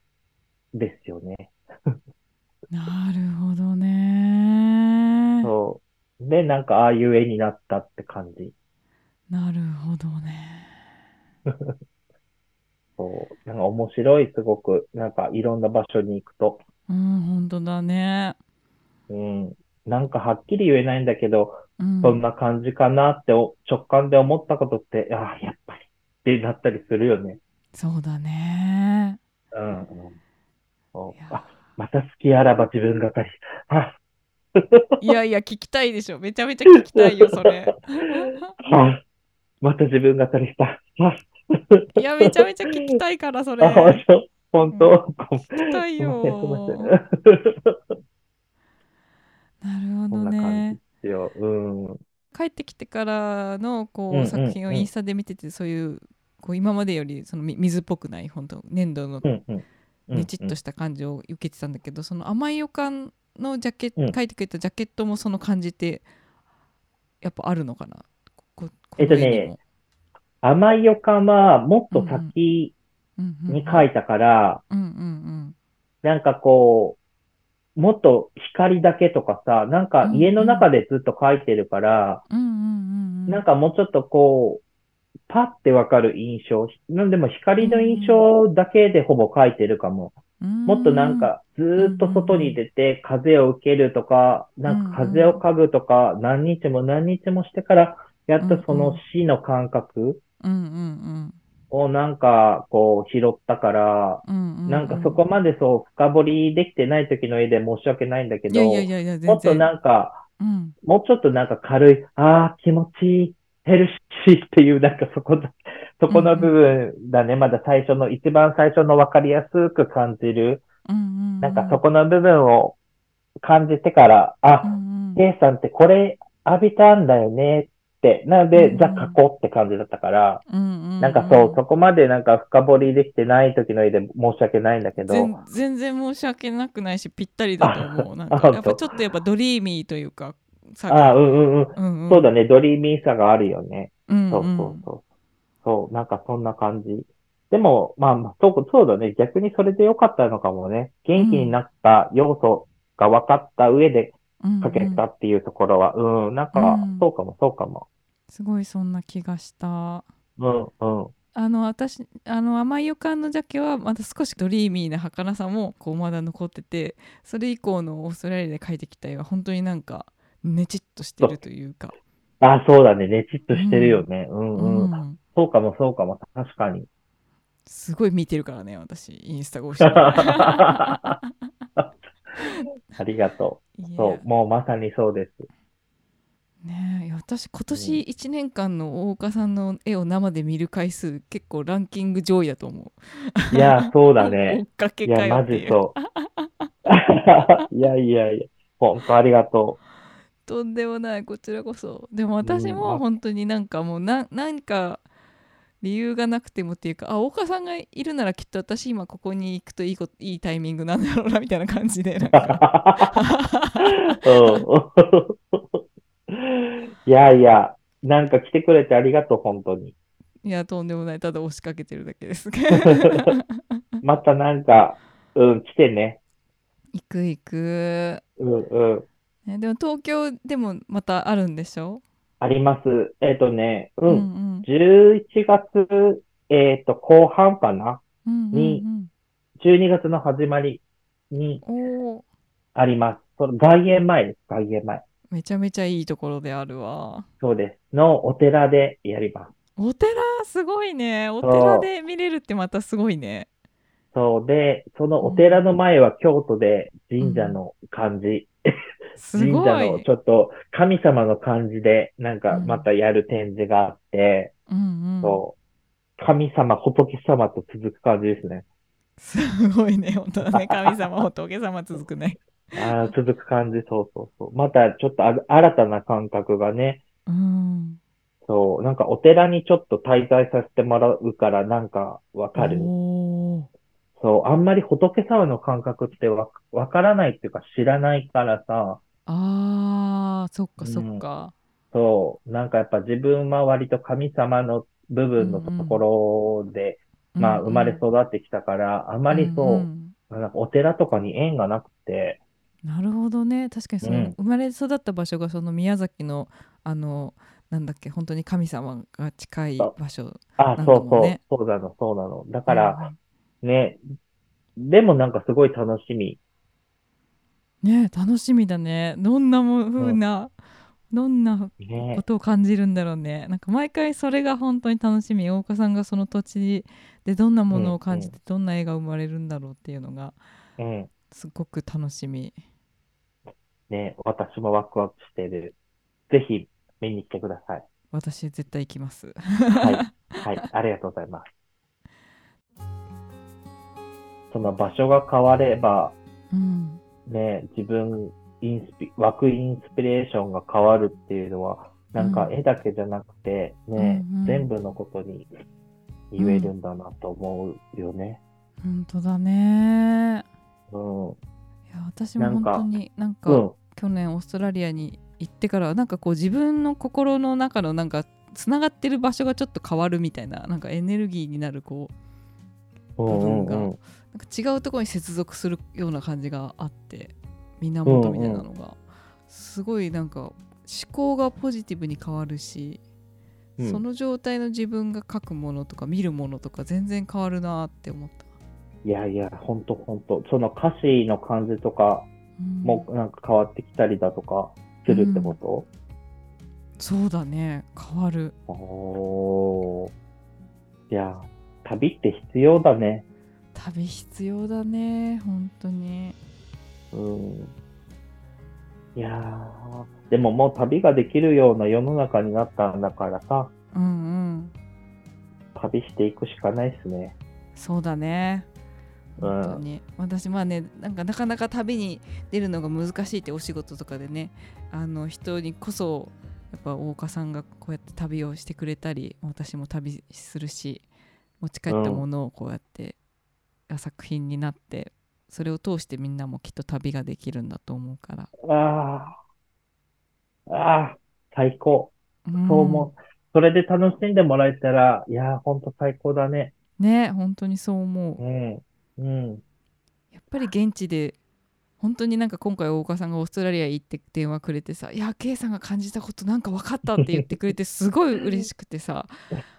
ですよね。[LAUGHS] なるほどね。そう。で、なんかああいう絵になったって感じ。なるほどね。[LAUGHS] そう。なんか面白い、すごく。なんかいろんな場所に行くと。うん、本当だね。うん。なんかはっきり言えないんだけど、うん、そんな感じかなってお直感で思ったことって、ああ、やっぱりってなったりするよね。そうだね。うん、うん。そうあ、また好きあらば自分語り。あ、いやいや、聞きたいでしょ。めちゃめちゃ聞きたいよ、それ。[LAUGHS] あ、また自分語りした。あ、いや、めちゃめちゃ聞きたいから、それ。あ、本当？うん聞きたいよ。なるほどね。[LAUGHS] うん。帰ってきてからのこう、うんうん作品をインスタで見ててそういうこう今までよりそのみ水っぽくない本当粘土の。ねちっとした感じを受けてたんだけど、その甘い予感のジャケット、うん書いてくれたジャケットもその感じってやっぱあるのかな？えっとね甘い予感はもっと先に書いたから、なんかこう、もっと光だけとかさ、なんか家の中でずっと描いてるから、なんかもうちょっとこう、パッてわかる印象。なんでも光の印象だけでほぼ描いてるかも。もっとなんかずーっと外に出て風を受けるとか、なんか風を嗅ぐとか、何日も何日もしてから、やっとその死の感覚うんうんをなんかこう拾ったから、うんうんうん。なんかそこまでそう深掘りできてない時の絵で申し訳ないんだけど、いやいやいやいや全然。もっとなんか、うん。もうちょっとなんか軽い、ああ、気持ちいい、ヘルシーっていう、なんかそこだ、[LAUGHS] そこの部分だね。まだ最初の、一番最初の分かりやすく感じる。うんうんなんかそこの部分を感じてから、あう、んうん。ケイさんってこれ浴びたんだよね。って。なのうんで、じゃあ書こうって感じだったから、うんうんなんかそう、そこまでなんか深掘りできてない時の絵で申し訳ないんだけど、全全然申し訳なくないしぴったりだと思うなんあかやっぱちょっとやっぱドリーミーというかさああ、うんうんうん。うんうんそうだね、ドリーミーさがあるよね。うんそうそうそう。そう、なんかそんな感じ。でも、まあまあ、そう、そうだね。逆にそれで良かったのかもね。元気になった要素が分かった上でうん書けたっていうところは、うん、なんかうん、そうかも、そうかも。すごいそんな気がしたうん、うん。あの私あの甘い予感のジャケはまた少しドリーミーな儚さもこうまだ残っててそれ以降のオーストラリアで描いてきた絵は本当になんかねちっとしてるというかあ、そうだね。ねちっとしてるよね。うん、うん。うんそうかも、そうかも。確かに。すごい見てるからね私インスタ越しに [LAUGHS] [LAUGHS] ありがと。いうやそう、もうまさにそうです。ねえ私今年1年間の大岡さんの絵を生で見る回数結構ランキング上位だと思う。いや、そうだ [LAUGHS] 追ねっ。かけいや、マ。ジそう。[LAUGHS] いやいやいや、本当ありがととんでもないこちらこそ。でも私うんも本当になんかもうななんか理由がなくてもっていうかあ大岡さんがいるならきっと私今ここに行くといいこといいタイミングなんだろうなみたいな感じでなんかうん。いやいや、なんか来てくれてありがとう、本当に。いやとんでもないただ押しかけてるだけです。[LAUGHS] またなんか、うん、来てね。行く行く。うんうん。ね、でも東京でもまたあるんでしょ、あります。えっとね、う。うんん11月、えっと、後半かな？うんうんうんに12月の始まりにあります。その外苑前です、外苑前。めちゃめちゃいいところであるわ。そうです。のお寺でやります。お寺？すごいね。お寺で見れるってまたすごいね。そうで、そのお寺の前は京都で神社の感じ、すご神社のい。ちょっと神様の感じでなんかうんまたやる展示があって、うんうん、そう、神様、仏様と続く感じですね。すごいね。本当だね。神様、仏様続くね。[LAUGHS] ああ、続く感じ、そうそうそう。またちょっとあ新たな感覚がね、うん。そう、なんかお寺にちょっと滞在させてもらうからなんかわかる。そう、あんまり仏様の感覚ってわ、わからないっていうか知らないからさ、あー、そっかうん。そっか。そう、なんかやっぱ自分は割と神様の部分のところで、まあ生まれ育ってきたから、あまりそう、んんなんかお寺とかに縁がなくて、なるほどね。確かにその、うん。生まれ育った場所がその宮崎のあのなんだっけ本当に神様が近い場所あ、なんそうそう、そうなの、そうなの。だから、ね、でもなんかすごい楽しみ。ね楽しみだねどんなも風な、どんなねこ。とを感じるんだろうねなんか毎回それが本当に楽しみ大岡さんがその土地でどんなものを感じてどんな絵が生まれるんだろうっていうのがうん。すごく楽しみね、私もワクワクしてる。ぜひ見に来てください。私絶対行きますはい。[LAUGHS] はい。ありがとうございます。その場所が変われば、うんね、自分、インスピ、湧くインスピレーションが変わるっていうのは、なんかうん絵だけじゃなくて、ね、うんうん全部のことに言えるんだなと思うよね。本当だねうん。いや私も本当になんか、うん。去年オーストラリアに行ってからなんかこう自分の心の中のなんかつながってる場所がちょっと変わるみたいななんかエネルギーになるこう部分がうん。なんか違うところに接続するような感じがあって源みたいなのが、すごいなんか思考がポジティブに変わるし、うんその状態の自分が書くものとか見るものとか全然変わるなって思った。いやいや、ほんとほんと。その歌詞の感じとかうんもなんか変わってきたりだとかするってこと、そうだね変わるおー。いや、旅って必要だね。旅必要だね本当に。うん。いやー、でももう旅ができるような世の中になったんだからさ、うんうん。旅していくしかないっすね。そうだね。うん。本当に、私まあねなんかなかなか旅に出るのが難しいってお仕事とかでねあの人にこそやっぱ大岡さんがこうやって旅をしてくれたり私も旅するし持ち帰ったものをこうやって、作品になってそれを通してみんなもきっと旅ができるんだと思うから、ああ、最高。うんそう思う。それで楽しんでもらえたら、いやー、ほんと最高だね。ね本当にそう思ううん。うん。やっぱり現地で本当になんか今回大岡さんがオーストラリア行って電話くれてさ「いや K さんが感じたことなんか分かった」って言ってくれてすごい嬉しくてさ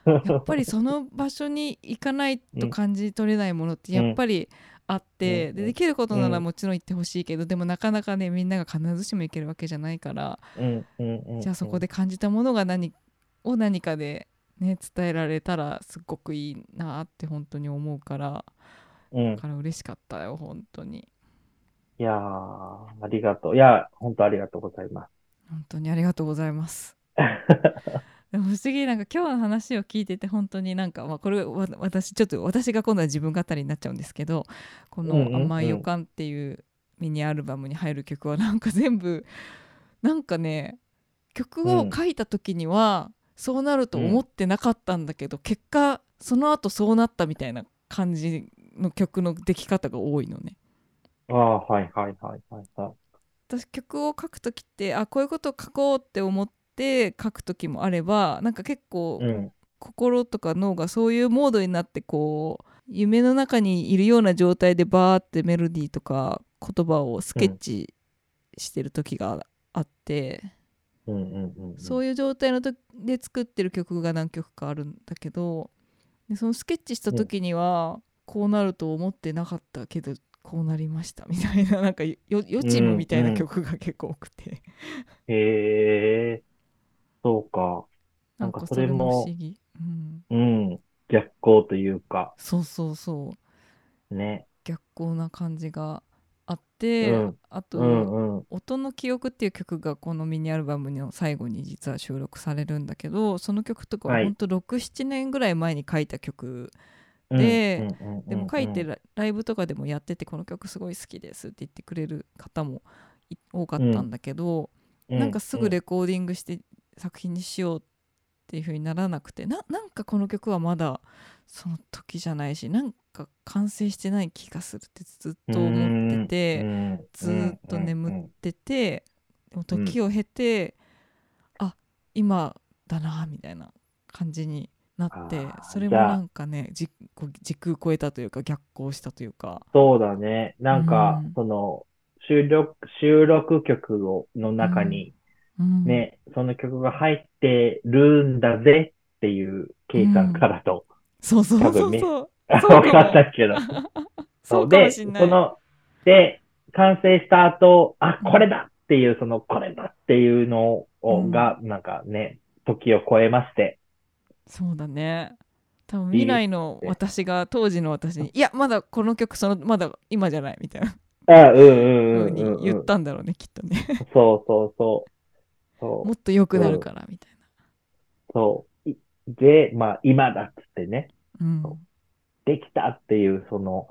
やっぱりその場所に行かないと感じ取れないものってやっぱりあって、うんでできることならうんもちろん行ってほしいけどでもなかなかねみんなが必ずしも行けるわけじゃないからうん。うん。うん。じゃあそこで感じたものが何を何かでね伝えられたらすっごくいいなって本当に思うからうん。だから嬉しかったよ本当に。いやー、ありがとう。いや、本当ありがとうございます。本当にありがとうございます。[LAUGHS] でも不思議なんか今日の話を聞いてて本当になんか、まあ、これわ私ちょっと私が今度は自分語りになっちゃうんですけどこの「うんうんうん甘い予感」っていうミニアルバムに入る曲はなんか全部なんかね曲を書いた時にはそうなると思ってなかったんだけど、結果その後そうなったみたいな感じの曲の出来方が多いのね。ああ、はいはいはいはいはい。私曲を書く時ってあこういうことを書こうって思って書く時もあればなんか結構うん。心とか脳がそういうモードになってこう夢の中にいるような状態でバーってメロディーとか言葉をスケッチしてる時があって、うんうんうんうん。そういう状態の時で作ってる曲が何曲かあるんだけどでそのスケッチした時にはこうなると思ってなかったけどこうなりましたみたいな [LAUGHS] なんかよ予知夢みたいな曲が結構多くて、へえ、そうか。ななんんかかそれも不思議、うん、うん。逆光というか、そうそうそう。ね。逆光な感じがあって、うん。あと、うんうん。音の記憶っていう曲がこのミニアルバムの最後に実は収録されるんだけどその曲とかははい。ほんと67年ぐらい前に書いた曲うんでも書いてラライブとかでもやっててこの曲すごい好きですって言ってくれる方もい多かったんだけど、なんかすぐレコーディングして作品にしようっていう風にならなくてななんかこの曲はまだその時じゃないしなんか完成してない気がするってずっと思ってて。ずーっと眠っててでも時を経て、あ今だなみたいな感じになってそれもなんかねじこう時空超えたというか逆行したというか。そうだね。なんかうん、その、収録、収録曲を、の中に、うん。ね、その曲が入ってるんだぜっていう、ケイさんからと、そうそうそうそう。多分ね。そうわ [LAUGHS] そうかもかったけど。そうで、その、で、完成した後、あ、これだ！っていう、その、これだ！っていうのを、うん。が、なんかね、時を超えまして、そうだね。多分未来の私が当時の私に「いやまだこの曲そのまだ今じゃない」みたいな。あ、うんうん。言ったんだろうねきっとね。そうそうそう。そう。もっと良くなるからみたいそう。いで、まあ、今だっつってね、なうん。できたっていう、その、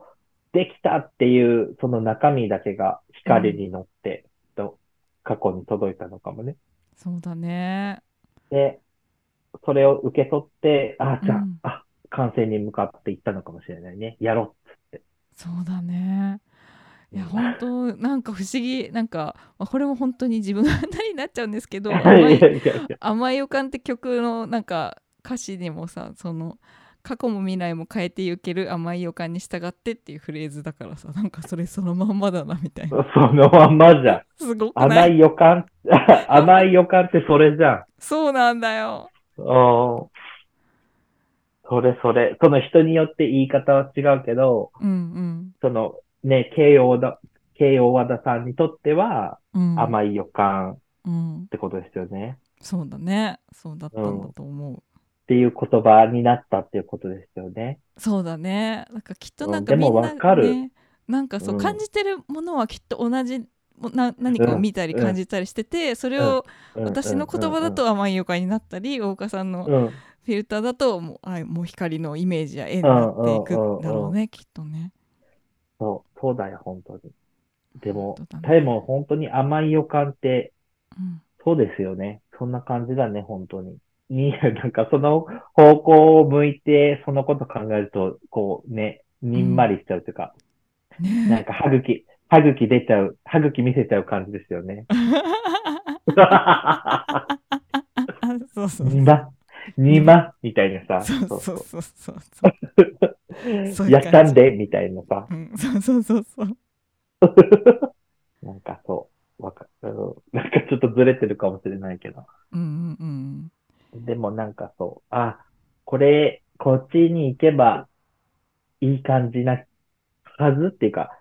できたっていう、その中身だけが光に乗って、と過去に届いたのかもね。そうだね。で、それを受け取って、あ、じゃあ、うんあ、完成に向かっていったのかもしれないね。やろうっつって。そうだね。いやうん本当なんか不思議なんか、まあ、これも本当に自分語りになっちゃうんですけどい甘い予感って曲のなんか歌詞にもさその過去も未来も変えてゆける甘い予感に従ってっていうフレーズだからさなんかそれそのまんまだなみたいな [LAUGHS] そのまんまじゃん。[LAUGHS] すごくない？甘い予感、[LAUGHS] 甘い予感ってそれじゃん。そうなんだようん。それそれ。その人によって言い方は違うけど、うんそのね、慶応だ、慶応和田さんにとってはうん。うん甘い予感っうん。てことですよね。そうだね。そうだったんだと思う、っていう言葉になったっていうことですよね。そうだね。なんかきっとなんうん。でもかみんな、ねわかる。なんかそう、うん。感じてるものはきっと同じもな何かを見たりうん感じたりしてて、それをうん。私の言葉だ、と甘い予感になったり大岡さんのうん。うんうんフィルターだともうあもう光のイメージや絵になっていくんだろうねきっとね。そう、そうだよ、本当に。でもね。でも本当に甘い予感って、うん。そうですよね。そんな感じだね、本当に。に、なんかその方向を向いて、そのこと考えると、こうね、にんまりしちゃうというか、なん。ね。か歯茎、歯茎出ちゃう、歯茎見せちゃう感じですよね。そうそうにま、にま、みたいなさ。そうそうそうそうそうやったんで、みたいなさ。うんそうそうそうそうなんかそう、わかる。なんかちょっとずれてるかもしれないけど。うんうんうんでもなんかそう、あ、これ、こっちに行けばいい感じなはずっていうか、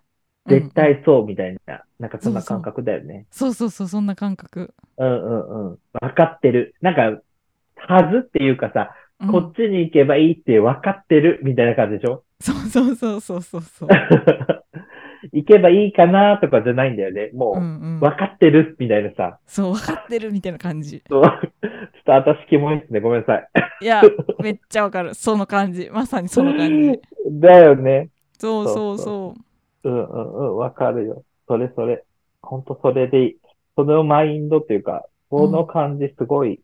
絶対そうみたいな、なんかそんな感覚だよね。そうそうそうそんな感覚、うんうんうん。わかってる。なんか、はずっていうかさ、うんこっちに行けばいいって分かってるみたいな感じでしょ？そうそうそうそうそうそう [LAUGHS] 行けばいいかなとかじゃないんだよね。もう、うんうん分かってるみたいなさ。そう分かってるみたいな感じそうちょっと私キモいですね。ごめんなさい。いやめっちゃわかるその感じまさにその感じ [LAUGHS] だよね。そうそうそそううんうんうん、わかるよ。それそれ。ほんとそれでいい。そのマインドっていうか、この感じすごい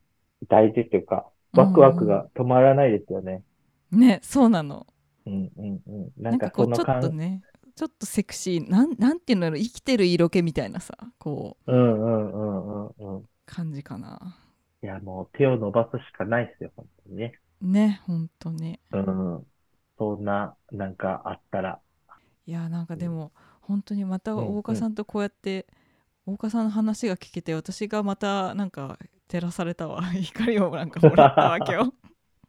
大事っていうか、ワクワクが止まらないですよね。ねそうなのうんうんうん。ななんんかかこちょっとねちょっとセクシーなんなんていうの？生きてる色気みたいなさこううんうんうんうんうん。感じかないや、もう手を伸ばすしかないですよ、本当にね。ね本当にうん。そんな、なんかあったら。いやなんかでも本当にまたうんうん。大岡さんとこうやって、大岡さんの話が聞けて私がまたなんか照らされたわ。[LAUGHS] 光をなんかもらったわ今日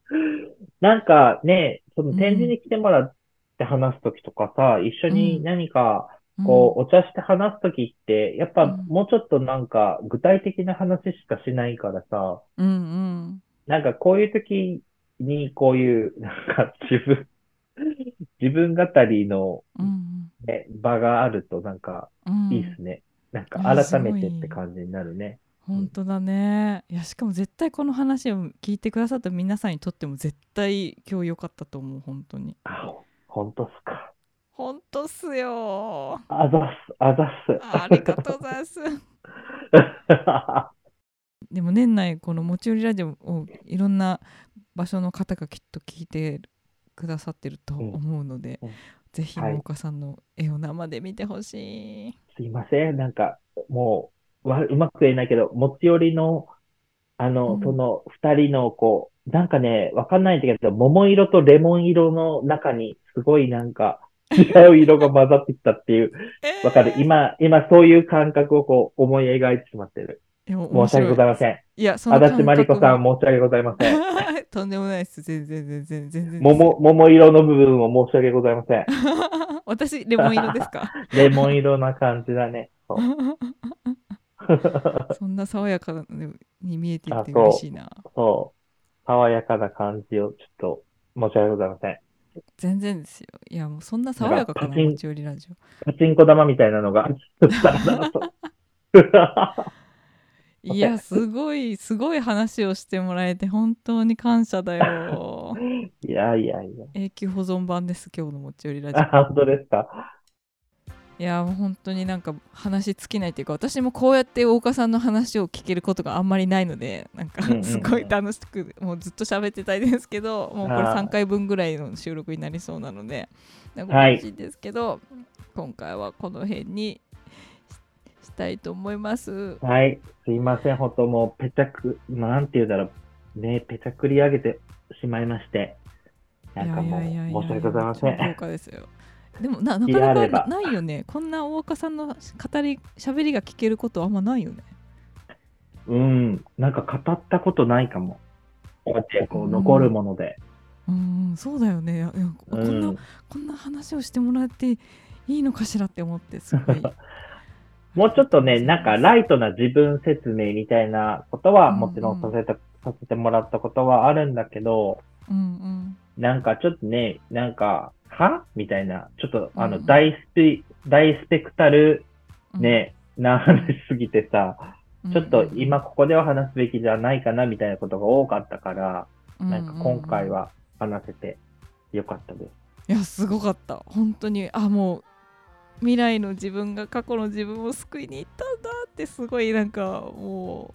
[LAUGHS] なんかね、その展示に来てもらって話すときとかさ、一緒に何か、こう、お茶して話すときって、やっぱうん。もうちょっとなんか具体的な話しかしないからさ、うんうん。なんかこういうときにこういう、なんか自分、[LAUGHS] 自分語りの、うんね、場があるとなんかうんいいっすね。なんかいや改めてって感じになるね。本当だねいやしかも絶対この話を聞いてくださった皆さんにとっても絶対今日良かったと思う本当にあ、ほほんとっすか。本当っすよあざっす、あざっす。ありがとうございます [LAUGHS] でも年内この持ち寄りラジオをいろんな場所の方がきっと聞いてくださってると思うので、うんうんぜひはい大岡さんの絵を生で見てほしい。すいません。なんか、もう、わうまく言えないけど、持ち寄りの、あの、うんその二人の、こう、なんかね、わかんないんだけど、桃色とレモン色の中に、すごいなんか、違う色が混ざってきたっていう、[LAUGHS] わかる。今、今そういう感覚をこう、思い描いてしまってる。申申し訳ございません。いや、その足立まりこさん、も。申し訳ございません。[LAUGHS] とんでもないです。全然全然全然。桃、桃色の部分を申し訳ございません。[LAUGHS] 私、レモン色ですか？[LAUGHS] レモン色な感じだね。そうそんな爽やかに見えていて嬉しいな。そう。爽やかな感じをちょっと申し訳ございません。全然ですよ。いや、もうそんな爽やかかな持ち寄りラジオ。パチンコ玉みたいなのが。いや、すごい、すごい話をしてもらえて本当に感謝だよ。[LAUGHS] いやいやいや。永久保存版です、今日の持ち寄りラジオ。あ、本当ですか？いや、本当になんか話尽きないというか、私もこうやって大岡さんの話を聞けることがあんまりないので、なんかすごい楽しく、もうずっと喋ってたいですけど、もうこれあー3回分ぐらいの収録になりそうなので、なんかはい嬉しいですけど、今回はこの辺にたいと思います。はい。すいません。本当もう、ぺちゃく、なんて言うんだろう。ね、ぺちゃくり上げてしまいまして。なんかもういやいやいや申し訳ございません超豪華ですよでもななかなかなないよねこんな大岡さんの語り喋りが聞けることあんまないよねうん、なんか語ったことないかも。こうやってこううん残るもので。うんそうだよねいやいやこうんんなこんな話をしてもらっていいのかしらって思ってすごい [LAUGHS] もうちょっとね、なんかライトな自分説明みたいなことはうんもちろんさせた、させてもらったことはあるんだけど、うんうん。なんかちょっとね、なんか、は？みたいな、ちょっとあの、うん大スピ、大スペクタルうん。ね、な話しすぎてさ、ちょっとうんうん今ここでは話すべきじゃないかなみたいなことが多かったから、うん。なんか今回は話せてよかったです。いやすごかった。本当に。あもう未来の自分が過去の自分を救いに行ったんだってすごいなんかも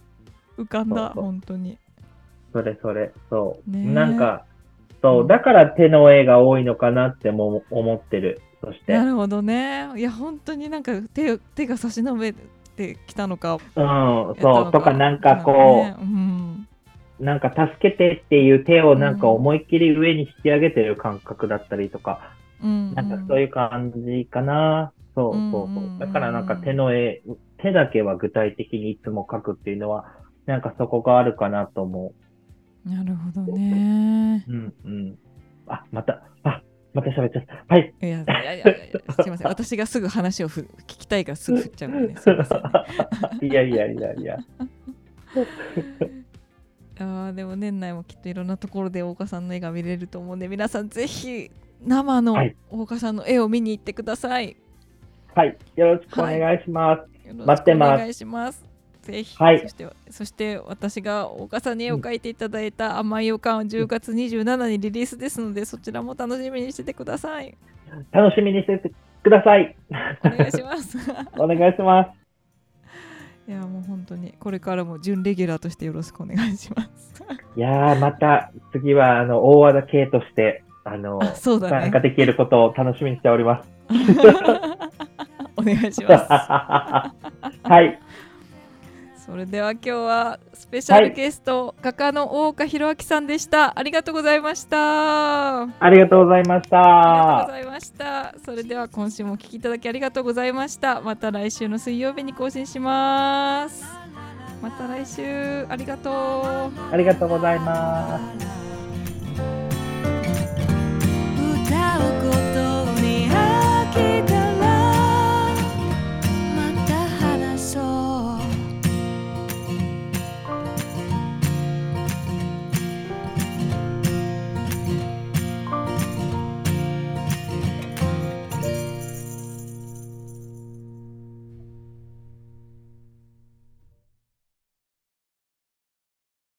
う浮かんだ本当に。それそれ、そう。なんか、そう、だから手の絵が多いのかなっても思ってる。そして、うん、なるほどね。いや本当になんか手を手が差し伸べてきたのか。そう、とかなんかこねうん。う、なんか助けてっていう手をなんか思いっきり上に引き上げてる感覚だったりとか、うん。なんかそういう感じかな。そうそうそうだからなんか手の絵、手だけは具体的にいつも描くっていうのは、なんかそこがあるかなと思なるほどねう。うんうん。あ、また、あ、また喋っちゃった。はい。いやいやいやいやすいません [LAUGHS] 私がすぐ話をふ聞きたいからすぐ振っちゃうので、ね、すいません、ね、いやいやいやいや。[LAUGHS] あーでも年内もきっといろんなところで大岡さんの絵が見れると思うんで皆さんぜひ生のはい大岡さんの絵を見に行ってください。はい。よろしくお願いします。待ってますお願いします。ぜひ、はいそしてそして私が大岡さんに絵を描いていただいた甘い予感は10月27にリリースですので、そちらも楽しみにしててください。楽しみにしててください。お願いします。[LAUGHS] お願いします。いやもう本当にこれからも準レギュラーとしてよろしくお願いします。いやー、また次は、あの、大和田圭として、あの、あね参加できることを楽しみにしております。[LAUGHS] お願いします。[LAUGHS] はい。それでは今日はスペシャルゲスト、画家の大岡弘明さんでした。ありがとうございました。あありがとうございましりがとうごた。ざいました。それでは今週もお聞きいただきありがとうございました。また来週の水曜日に更新します。また来週ありがとう。ありがとうございます。歌を